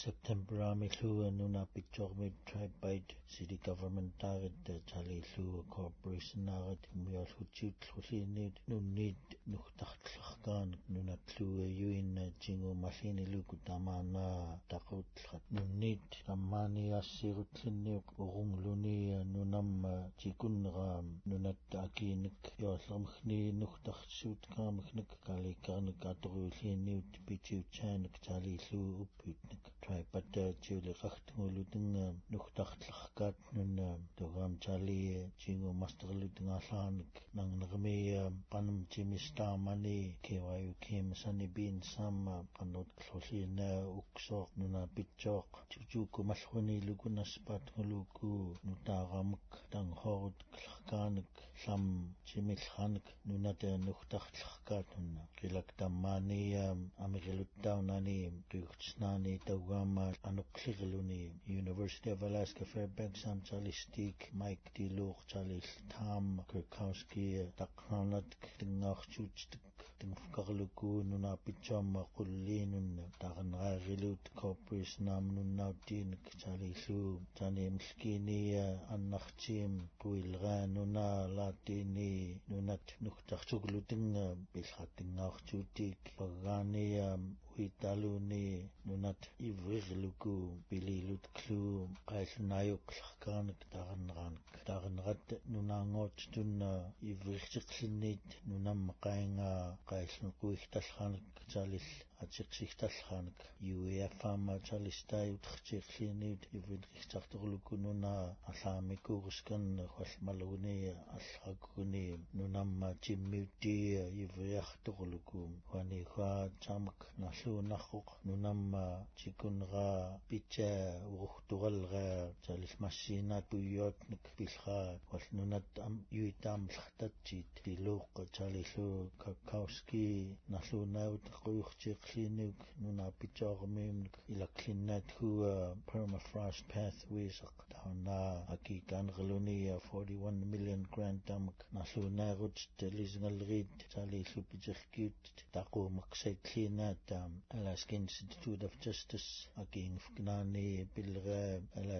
September Septembrami Lua Nuna Pichormi Tribe Bait City Government Target Tali Lua Corporation a Miol Huchit Lulini Nunit Nukhtartlachkan Nuna Lua Yuin Jingu Masini Luku Tamana Takutlhat Nunit Tamani Asirutlini Urung Luni Nunam Chikunram Nunat Akinik Yoslamkhni Nukhtartsut Kamkhnik Kalikarnik Atrulini Pichu Chanik Tali Lua Uputnik Trai pata chile qaxtunguludunga nuqtaqtlaqqaat nunna tuqam chali chingu mastaqludunga alaanik nangnaqmiya qanam chimistamani kewayu kemisani bin samma qannut qlhullina uqsooq nuna pitjooq chukjuku malhuni lugunas patnguluku nutaqamak tanghorut qlaqqaanik lam chimilqaanik nunata nuqtaqtlaqqaat nunna qilaqtammaniya amiqiluttaunani qiuqtisnani taw programma anuqligluni University of Alaska Fairbanks am chalistik Mike Diluq chalis Tam Kirkowski taqranat tingarchuchtik тэмфкарлуку нуна питсаама куллиинунна таарнераагилуут корпус наамнуннаутиин кчалиллуу тани млкиния аннартиим куилгаануна латини нунат нухтарчуглутинга пилхаттингаарчуутик пагаания ki talu ne nunat i vrigluku bili lut klu kais nayuk lakan ktaran ran ktaran rat nunangot tunna i vrigtik sinit nunam kainga kais nuku ihtas khan ktalis атсиқсигтал хаанак юэфама чалистааютхчирлиниут ивинрихтартерлуккунунаа аллаамикуурскан хвалмалуни аллхаккуни нунамма тиммиуттиа ивриарторлукуум ханихаа чамак нарлуунаррук нунамма чикунра пита урхтуралра чалисмассиинаат пуйоотник пилхаа валнунат ам юитаамлхтатсиит пилууққа чалиллу каккауски нарлуунаавут қуйурчиқ clinic nuna pichog la ila clinna thu eh, permafrost pathways down na aki kan galuni 41 million grant damak na su na gut telis ngalrid tali su pichig kit taqu maksay am tam Alaska Institute of Justice again fknani bilg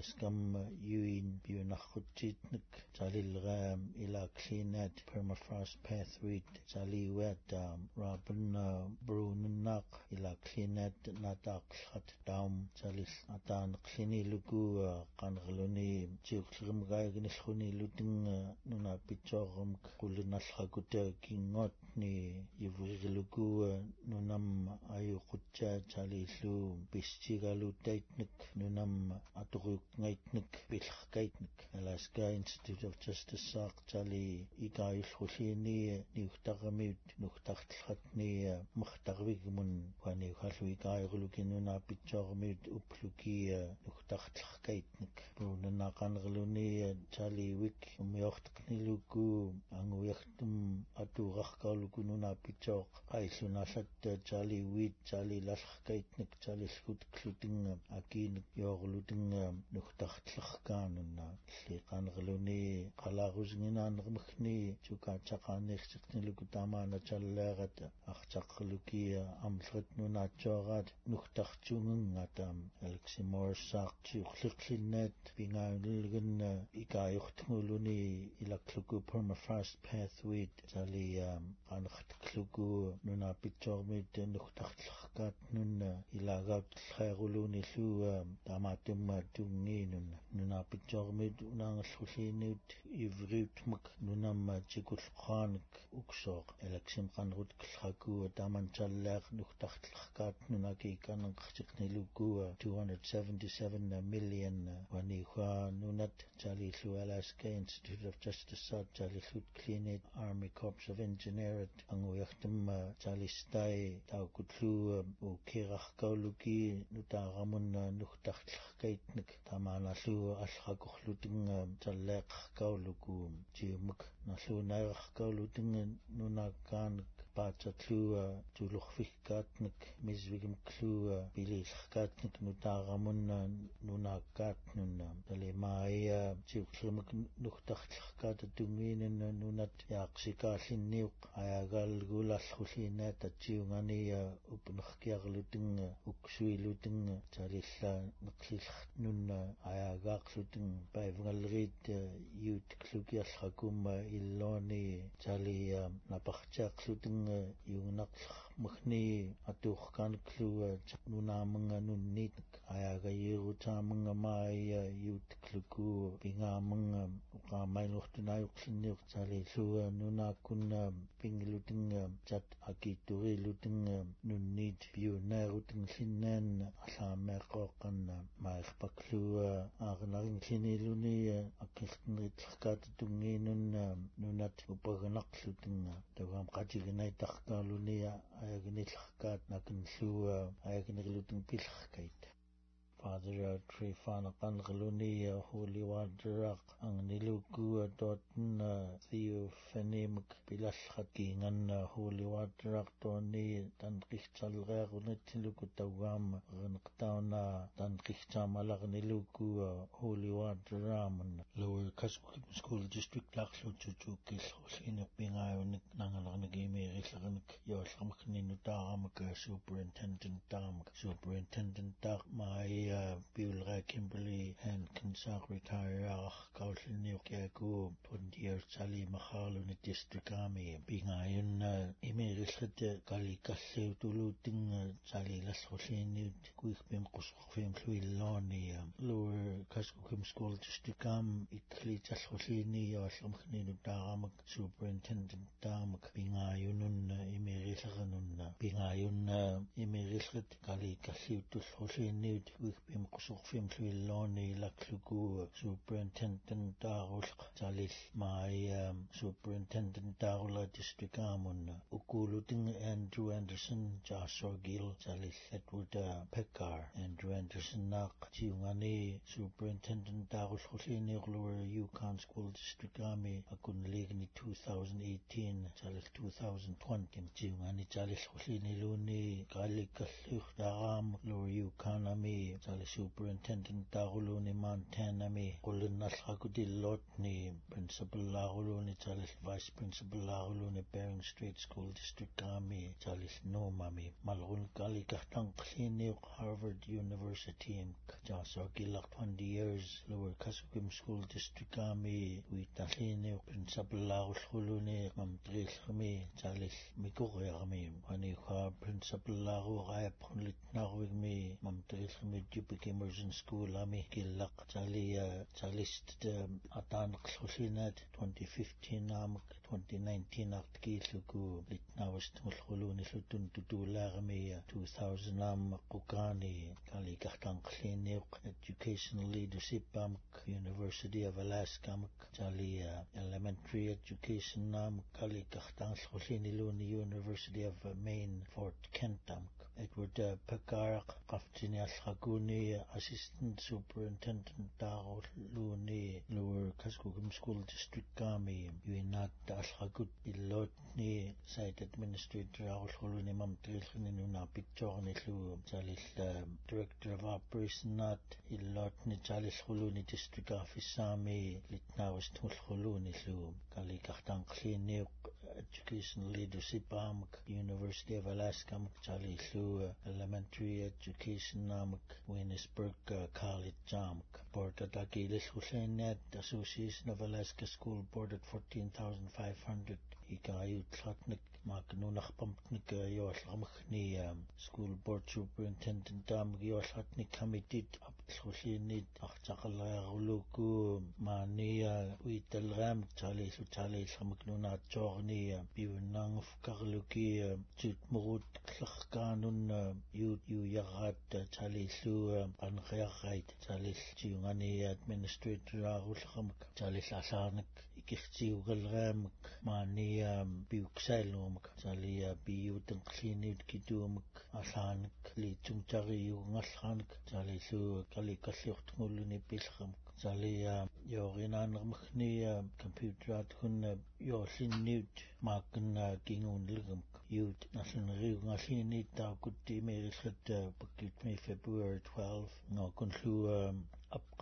skam yuin biunakhutit jalilgam ila cleanat permafrost pathway jaliwat um, rabun uh, brununak ila cleanat natak khat dam jalis atan cleani lugu uh, qangluni jiuklgum gaignilkhuni lutin uh, nuna pitjorgum kulunallhakuta kingot ni yivrilugu nunam ayuqutja jalillu bisjigalutait nuk nunam atuquk ngaitnik vilhkaitnik Alaska Institute of Justice saaqtali igaiullhuliini niuqtaramiut nuqtartellratni mertarvigmun paniuhallu igaiurlukinuna pitsoormiut uppluki nuqtartellerkaitnik puunanaqanerluni tali wik umiorteqniluku anguiartum atuurarkaulukununa pitsoq qaillunallat tali wit tali lallerkaitnik tali lhutklutinga akiinik yoorlutinga нухтартлеркаанунна лли канерлуни қалаарусгинаанермахни сукаатсақаанеерсиқнилуку таамаана чаллаарата арчаққлукия амлритнунаатсуараат нухтарчунгангатаам алекси морсаартиурлерлиннаат пингаанулгэнна икаайортгуулуни илаклуку permafrost pathway талиам анхтклуку нунаапитсоормиит нухтартлеркаат нунна илаагаавтлхайрулууниллуа таамаатумма тунги ниинунна нунаапитсоормит унаангерллулиинниут ивриутмак нунаммаа тикуллеқаанак уксооқ алаксим қанрут киллхакуа тамантсаллаақ нухтартиллеркаат нунаки канеққартиқнилуккуа 277 million ванихуа нунат талиллу Alaska Institute of Justice саат талиллут клинит Army Corps of Engineers ангуяртамма талистай таукутлуу у кераркаулуки нутаарамунна нухтартиллеркаитник таа амааналлуу аллракорлутингаам таллеэқаркаулукуум э, тиумак наллуунаераркаулутинген нунааккаанек паатсатлуа тулорфиккаатник мисвигим клуа пилиилларкаатник нутаарамуннаан нунааккаатнуннаам талимаая тиуклумак нухтарларкаата тунгиинанна нунат яақсикааллинниуқ аяагаалгуулаарлхуллиинаа татсиунгания упнеркиарлутинга уксуилутинга талиллаа неқлиллар нунна аяагаарлутин паивгаллериит юутклукиарлакумма иллоони талия напартиарлутин 有那个。махни атухкан клуа чнунамнга нуннит аягаерутамнга маая ютклуку пингамнга уқамайлортунааюқсинниортали луа нунааккунна пингилутинга чат акитуилутинга нуннит пиунаарутин синнаанна алаамеқоққанна маерпаклуа аарнарин синилуни аккилтнеритлеркаат тунгиинунна нунат упагнарлутинга тавам қатигинайтаркаалуния аягнилх каат накнлуа аягнерлутэн пилх кайт Father Tree Fan Kan Gluni Holy Water Ang Niluku Dotn Theo Fenim Bilashaki Ngan Holy Water Tony Dan Richtal Runet Luku Tawam Renktana Dan Richta Malar Niluku Holy Water Ramen Lower Catholic School District Lakshu Chuchu Kilhos Inapingayonik Nangalarnagimi Rislanik Yoslamkni Nutaram Superintendent Dam Superintendent Dak Maya ya biulga Kimberly Hankins ag retire ach kaulin ni kya ko pundier i mahalu ni distrikami bingayan imerillet kali kalle tulu ting sali lasrulini kuich bim qusqorfim lluilloni lur kasku kim school distrikam ikli tasrulini yallum khni nutaaramak superintendent taamak bingayunun imerillerunun pingaayun imeriillet kali kalliutullerluinniut llwylo neu lluillooni lakluku superintendent taarulq mae um, superintendent a district gwrw ukuluting Andrew Anderson Joshua gil talil Edward Pecar Andrew Anderson naaq ni superintendent taarullerluinniorluwa Yukon School District leg ni 2018 talil 2020 ni talil siniluni kalikalluch am Lori Kanami tali superintendent daguluni Montana mi kulunallakudillotni principal laguluni tali vice principal laguluni Bering Street School District kami tali nomami malgun kalikahtanqlini Harvard University in 20 years Lower Kasukim School District kami uitallini principal laguluni mamtrilkhmi tali mikuriarmi ani Ka principal lagu ka punlit naru mi mamta ilmi jubik immersion school ami gilak tali talist atan qsulsinat 2015 namak 2019 artkilluku litnaavastumulquluuni lutun tutulaarmia 2000 aam qukani kalikartanqliniuq educational leadership amk University of Alaska amk eh, elementary education amk kalikartanlqulliniluni University of Maine Fort Kent Edward Pegarach qaftini allaquni assistant superintendent Darul Luni Lower Kaskugum School District Kami Yuinat allaqut illotni said administrator na bitor nuna pitjorni lu salil director of operation nat illotni ni district office sami litnawas gael lu kali qartanqliniuq Education Leadership Amk, University of Alaska Amk, Charlie Elementary Education Amk, winnesburg uh, College Amk. Board at Agilis Hullainet, Association of Alaska School Board at 14,500. Ika Ayutlatnik, Magnunach Pumpnik, Yoshlamchni, School Board Superintendent yo Yoshlatnik Committee, Abtlhullinit, Achtakalaruluku, Mania, Uitelram, uh, chali Lutali, Samagnunat Jorni, ия пиуннаангуф карлуки тутморут э, аллеркаанунна э, юут юяраат талиллуу э, анериаррайт талил тиунганиаат министритуааруллерамак талил алаарнак икертиугалераамак маания пиуксаалуумак талия пиуутен qlliniut kituumak алаарнак литсумтариугнгаллаарнак талиллуу кали каллиортгууллуни пиллерамак Sali yorin anrmkhni computerat hun yollin niwt maakn kingun ligum yut nasin riw ngasin ni ta kutti merisat bakit me February 12 no kun llu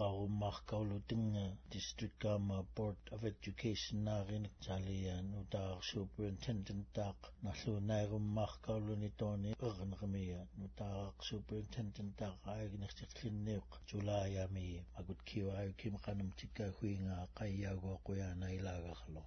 o markaulutinga district kama board of education naarin talian utaar superintendent taaq nallu naarum markauluni tooni ernermia nutaaq superintendent taaq aagnertirlinniuq tulaayami akut kiwaayukim qanum tikka huinga qayyaagu aquyaana ilaagarlo